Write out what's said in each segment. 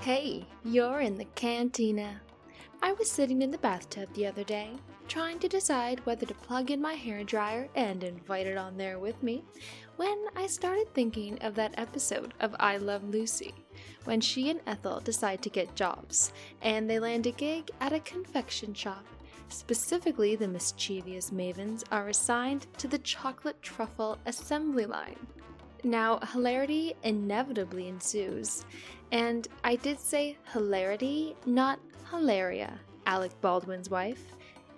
Hey, you're in the cantina. I was sitting in the bathtub the other day, trying to decide whether to plug in my hair dryer and invite it on there with me, when I started thinking of that episode of I Love Lucy, when she and Ethel decide to get jobs, and they land a gig at a confection shop. Specifically, the mischievous mavens are assigned to the chocolate truffle assembly line. Now, hilarity inevitably ensues, and I did say hilarity, not hilaria, Alec Baldwin's wife.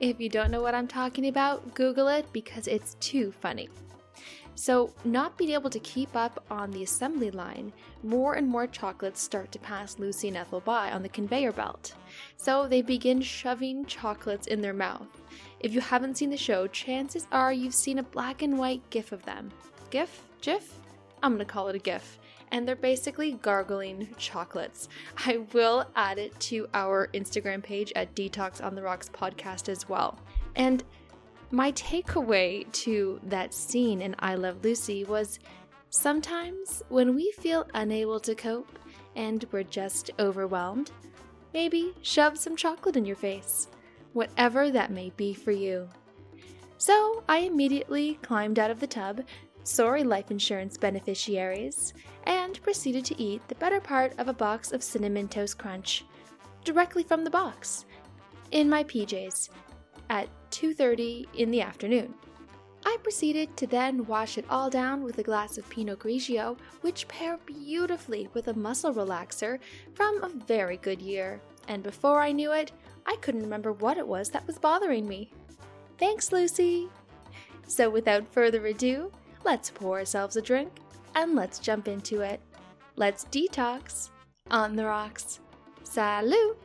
If you don't know what I'm talking about, Google it because it's too funny. So, not being able to keep up on the assembly line, more and more chocolates start to pass Lucy and Ethel by on the conveyor belt. So, they begin shoving chocolates in their mouth. If you haven't seen the show, chances are you've seen a black and white gif of them. GIF? GIF? I'm gonna call it a GIF and they're basically gargling chocolates. I will add it to our Instagram page at Detox on the Rocks podcast as well. And my takeaway to that scene in I Love Lucy was sometimes when we feel unable to cope and we're just overwhelmed, maybe shove some chocolate in your face, whatever that may be for you. So I immediately climbed out of the tub, sorry life insurance beneficiaries, and proceeded to eat the better part of a box of cinnamon toast crunch directly from the box in my PJs at 2:30 in the afternoon. I proceeded to then wash it all down with a glass of Pinot Grigio, which paired beautifully with a muscle relaxer from a very good year. And before I knew it, I couldn't remember what it was that was bothering me. Thanks, Lucy! So, without further ado, let's pour ourselves a drink and let's jump into it. Let's detox on the rocks. Salut!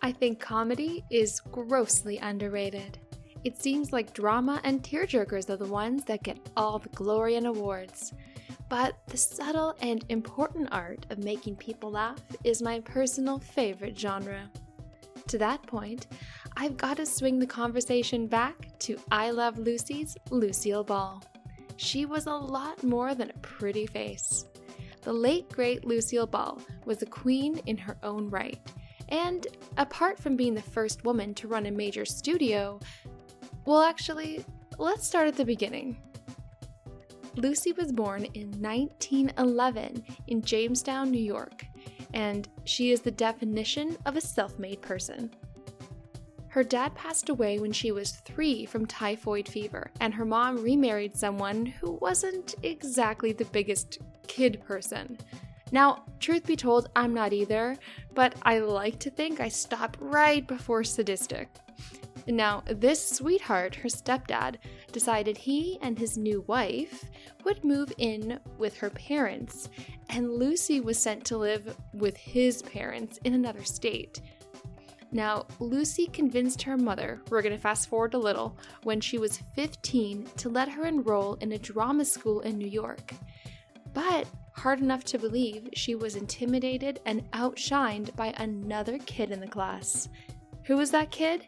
I think comedy is grossly underrated. It seems like drama and tearjerkers are the ones that get all the glory and awards. But the subtle and important art of making people laugh is my personal favorite genre. To that point, I've got to swing the conversation back to I Love Lucy's Lucille Ball. She was a lot more than a pretty face. The late great Lucille Ball was a queen in her own right, and apart from being the first woman to run a major studio, well, actually, let's start at the beginning. Lucy was born in 1911 in Jamestown, New York, and she is the definition of a self made person. Her dad passed away when she was three from typhoid fever, and her mom remarried someone who wasn't exactly the biggest kid person. Now, truth be told, I'm not either, but I like to think I stop right before sadistic. Now, this sweetheart, her stepdad, decided he and his new wife would move in with her parents, and Lucy was sent to live with his parents in another state. Now, Lucy convinced her mother, we're going to fast forward a little, when she was 15 to let her enroll in a drama school in New York. But hard enough to believe, she was intimidated and outshined by another kid in the class. Who was that kid?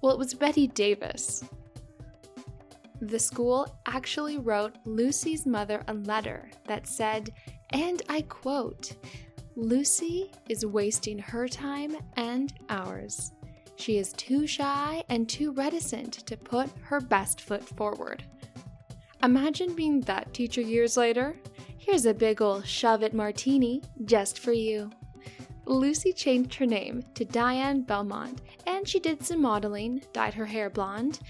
Well, it was Bette Davis. The school actually wrote Lucy's mother a letter that said, and I quote, Lucy is wasting her time and ours. She is too shy and too reticent to put her best foot forward. Imagine being that teacher years later. Here's a big ol' shove it martini just for you. Lucy changed her name to Diane Belmont and she did some modeling, dyed her hair blonde.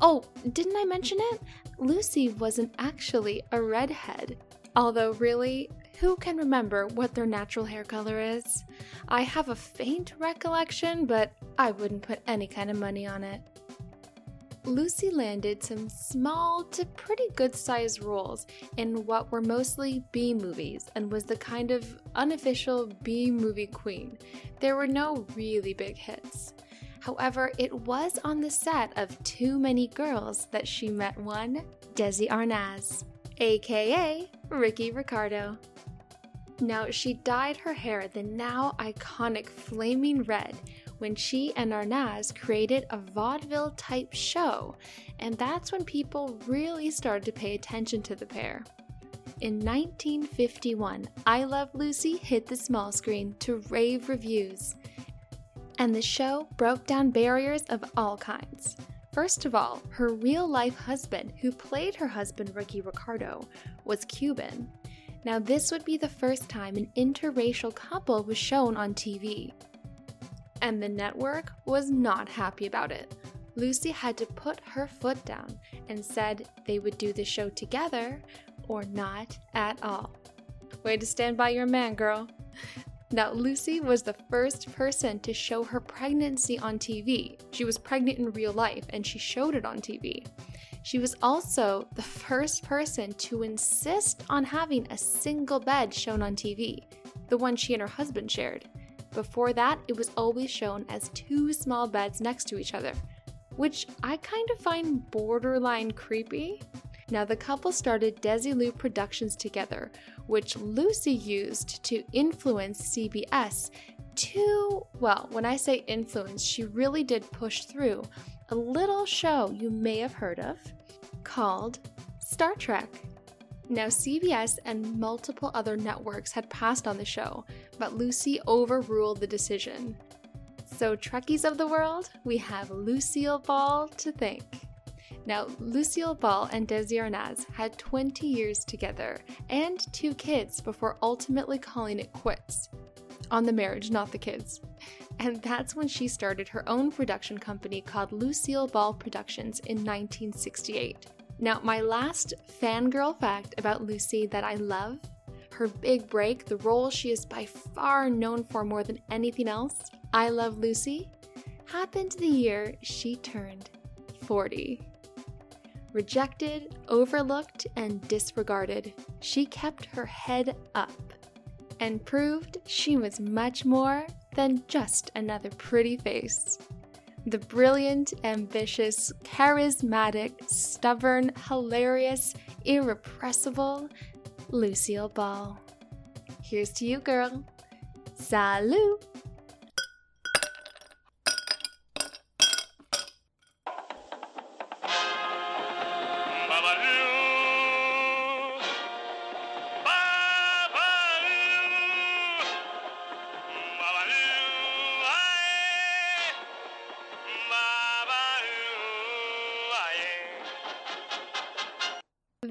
Oh, didn't I mention it? Lucy wasn't actually a redhead. Although, really, who can remember what their natural hair color is? I have a faint recollection, but I wouldn't put any kind of money on it. Lucy landed some small to pretty good sized roles in what were mostly B movies and was the kind of unofficial B movie queen. There were no really big hits. However, it was on the set of Too Many Girls that she met one Desi Arnaz, aka Ricky Ricardo. Now, she dyed her hair the now iconic flaming red when she and Arnaz created a vaudeville type show, and that's when people really started to pay attention to the pair. in 1951, I Love Lucy hit the small screen to rave reviews. And the show broke down barriers of all kinds. First of all, her real life husband, who played her husband Ricky Ricardo, was Cuban. Now, this would be the first time an interracial couple was shown on TV. And the network was not happy about it. Lucy had to put her foot down and said they would do the show together or not at all. Way to stand by your man, girl. Now, Lucy was the first person to show her pregnancy on TV. She was pregnant in real life and she showed it on TV. She was also the first person to insist on having a single bed shown on TV, the one she and her husband shared. Before that, it was always shown as two small beds next to each other, which I kind of find borderline creepy. Now, the couple started Desilu Productions together, which Lucy used to influence CBS to, well, when I say influence, she really did push through a little show you may have heard of called Star Trek. Now, CBS and multiple other networks had passed on the show, but Lucy overruled the decision. So, Trekkies of the world, we have Lucille Ball to thank. Now, Lucille Ball and Desi Arnaz had 20 years together and two kids before ultimately calling it quits. On the marriage, not the kids. And that's when she started her own production company called Lucille Ball Productions in 1968. Now, my last fangirl fact about Lucy that I love her big break, the role she is by far known for more than anything else, I Love Lucy, happened the year she turned 40. Rejected, overlooked, and disregarded, she kept her head up and proved she was much more than just another pretty face. The brilliant, ambitious, charismatic, stubborn, hilarious, irrepressible Lucille Ball. Here's to you, girl. Salut!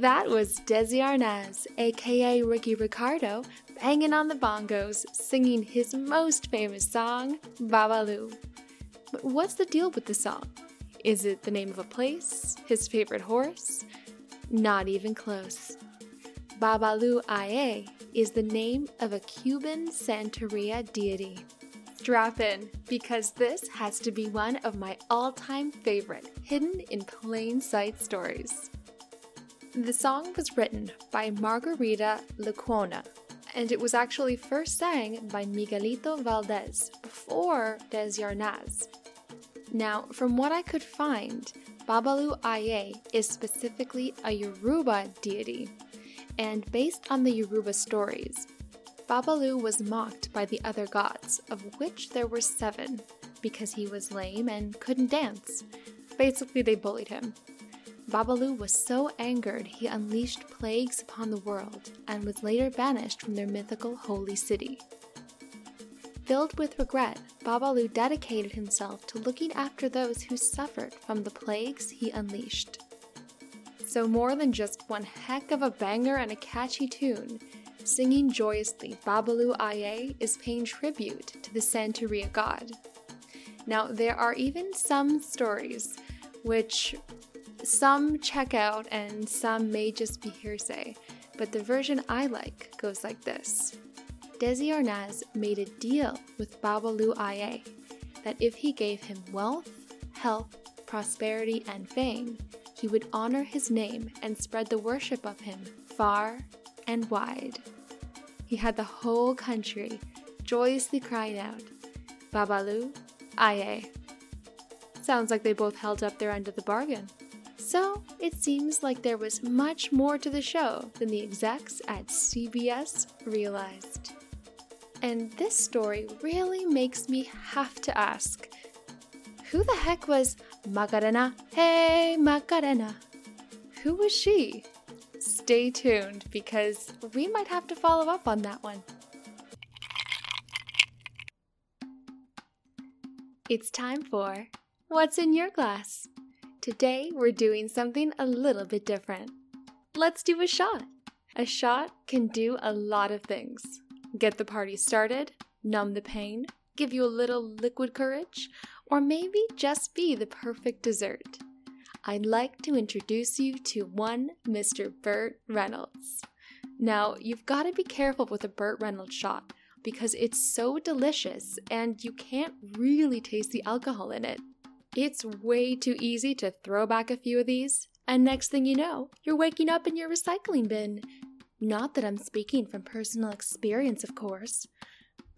That was Desi Arnaz, aka Ricky Ricardo, banging on the bongos, singing his most famous song, Babalu. But what's the deal with the song? Is it the name of a place? His favorite horse? Not even close. Babalu Aye is the name of a Cuban Santeria deity. Drop in, because this has to be one of my all time favorite hidden in plain sight stories. The song was written by Margarita Lecuona, and it was actually first sang by Miguelito Valdez before Desi Arnaz. Now, from what I could find, Babalu Aye is specifically a Yoruba deity, and based on the Yoruba stories, Babalu was mocked by the other gods, of which there were seven, because he was lame and couldn't dance. Basically, they bullied him. Babalu was so angered he unleashed plagues upon the world and was later banished from their mythical holy city. Filled with regret, Babalu dedicated himself to looking after those who suffered from the plagues he unleashed. So, more than just one heck of a banger and a catchy tune, singing joyously Babalu Aye is paying tribute to the Santeria god. Now, there are even some stories which some check out and some may just be hearsay, but the version I like goes like this Desi Arnaz made a deal with Babalu Aye that if he gave him wealth, health, prosperity, and fame, he would honor his name and spread the worship of him far and wide. He had the whole country joyously crying out, Babalu Aye. Sounds like they both held up their end of the bargain. So it seems like there was much more to the show than the execs at CBS realized. And this story really makes me have to ask who the heck was Macarena? Hey, Macarena! Who was she? stay tuned because we might have to follow up on that one. It's time for What's in Your Glass? Today we're doing something a little bit different. Let's do a shot. A shot can do a lot of things get the party started, numb the pain, give you a little liquid courage, or maybe just be the perfect dessert. I'd like to introduce you to one Mr. Burt Reynolds. Now, you've got to be careful with a Burt Reynolds shot because it's so delicious and you can't really taste the alcohol in it. It's way too easy to throw back a few of these, and next thing you know, you're waking up in your recycling bin. Not that I'm speaking from personal experience, of course.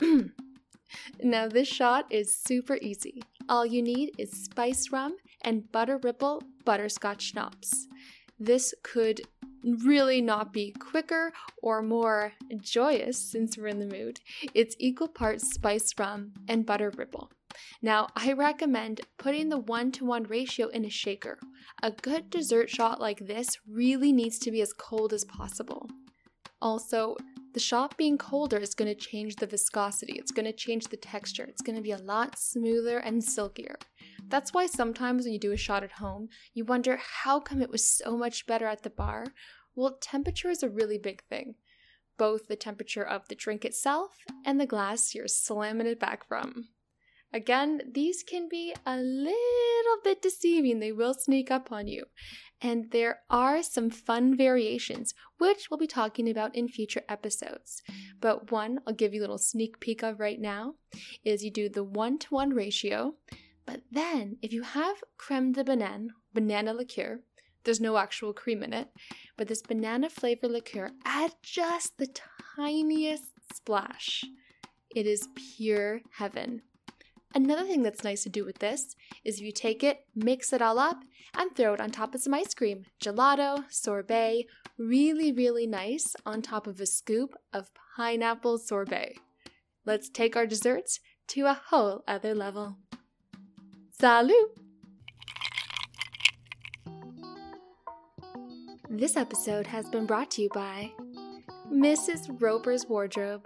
now, this shot is super easy. All you need is spice rum and butter ripple butterscotch schnapps. This could really not be quicker or more joyous since we're in the mood. It's equal parts spice rum and butter ripple. Now, I recommend putting the one to one ratio in a shaker. A good dessert shot like this really needs to be as cold as possible. Also, the shot being colder is going to change the viscosity, it's going to change the texture, it's going to be a lot smoother and silkier. That's why sometimes when you do a shot at home, you wonder how come it was so much better at the bar? Well, temperature is a really big thing. Both the temperature of the drink itself and the glass you're slamming it back from. Again, these can be a little bit deceiving. They will sneak up on you. And there are some fun variations, which we'll be talking about in future episodes. But one I'll give you a little sneak peek of right now is you do the one to one ratio. But then, if you have creme de banane, banana liqueur, there's no actual cream in it, but this banana flavor liqueur, add just the tiniest splash. It is pure heaven. Another thing that's nice to do with this is if you take it, mix it all up, and throw it on top of some ice cream. Gelato, sorbet, really, really nice on top of a scoop of pineapple sorbet. Let's take our desserts to a whole other level. Salut! This episode has been brought to you by Mrs. Roper's Wardrobe.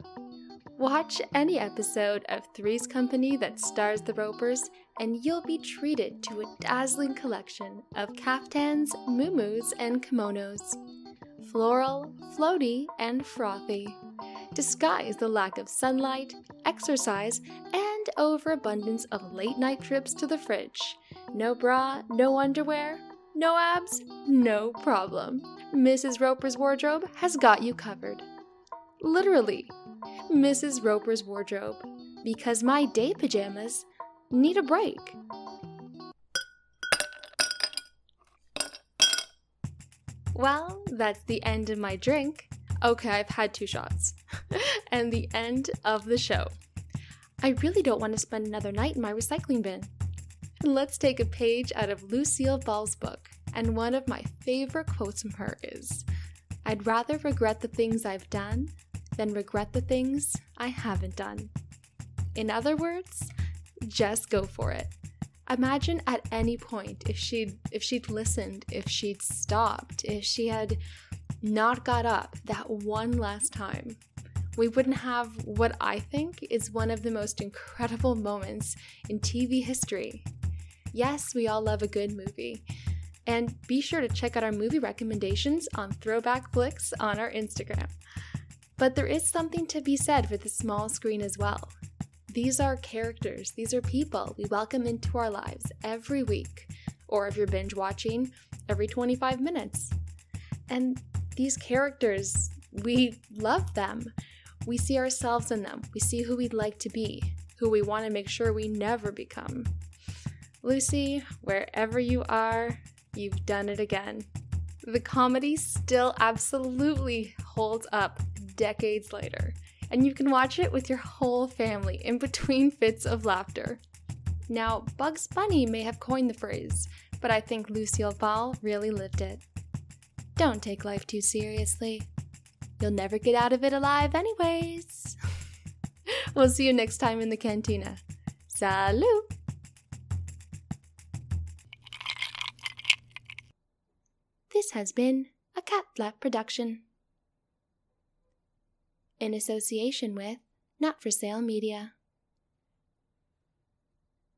Watch any episode of Three's Company that stars the Ropers, and you'll be treated to a dazzling collection of caftans, muumuus, and kimonos. Floral, floaty, and frothy. Disguise the lack of sunlight, exercise, and overabundance of late night trips to the fridge. No bra, no underwear, no abs, no problem. Mrs. Roper's wardrobe has got you covered. Literally, Mrs. Roper's wardrobe, because my day pajamas need a break. Well, that's the end of my drink. Okay, I've had two shots. and the end of the show. I really don't want to spend another night in my recycling bin. Let's take a page out of Lucille Ball's book, and one of my favorite quotes from her is I'd rather regret the things I've done than regret the things I haven't done. In other words, just go for it. Imagine at any point if she'd if she'd listened, if she'd stopped, if she had not got up that one last time. We wouldn't have what I think is one of the most incredible moments in TV history. Yes, we all love a good movie. And be sure to check out our movie recommendations on Throwback Flicks on our Instagram. But there is something to be said for the small screen as well. These are characters, these are people we welcome into our lives every week, or if you're binge watching, every 25 minutes. And these characters, we love them. We see ourselves in them. We see who we'd like to be, who we want to make sure we never become. Lucy, wherever you are, you've done it again. The comedy still absolutely holds up decades later, and you can watch it with your whole family in between fits of laughter. Now, Bugs Bunny may have coined the phrase, but I think Lucille Ball really lived it. Don't take life too seriously. You'll never get out of it alive, anyways. we'll see you next time in the cantina. Salut! This has been a cat flap production. In association with Not for Sale Media.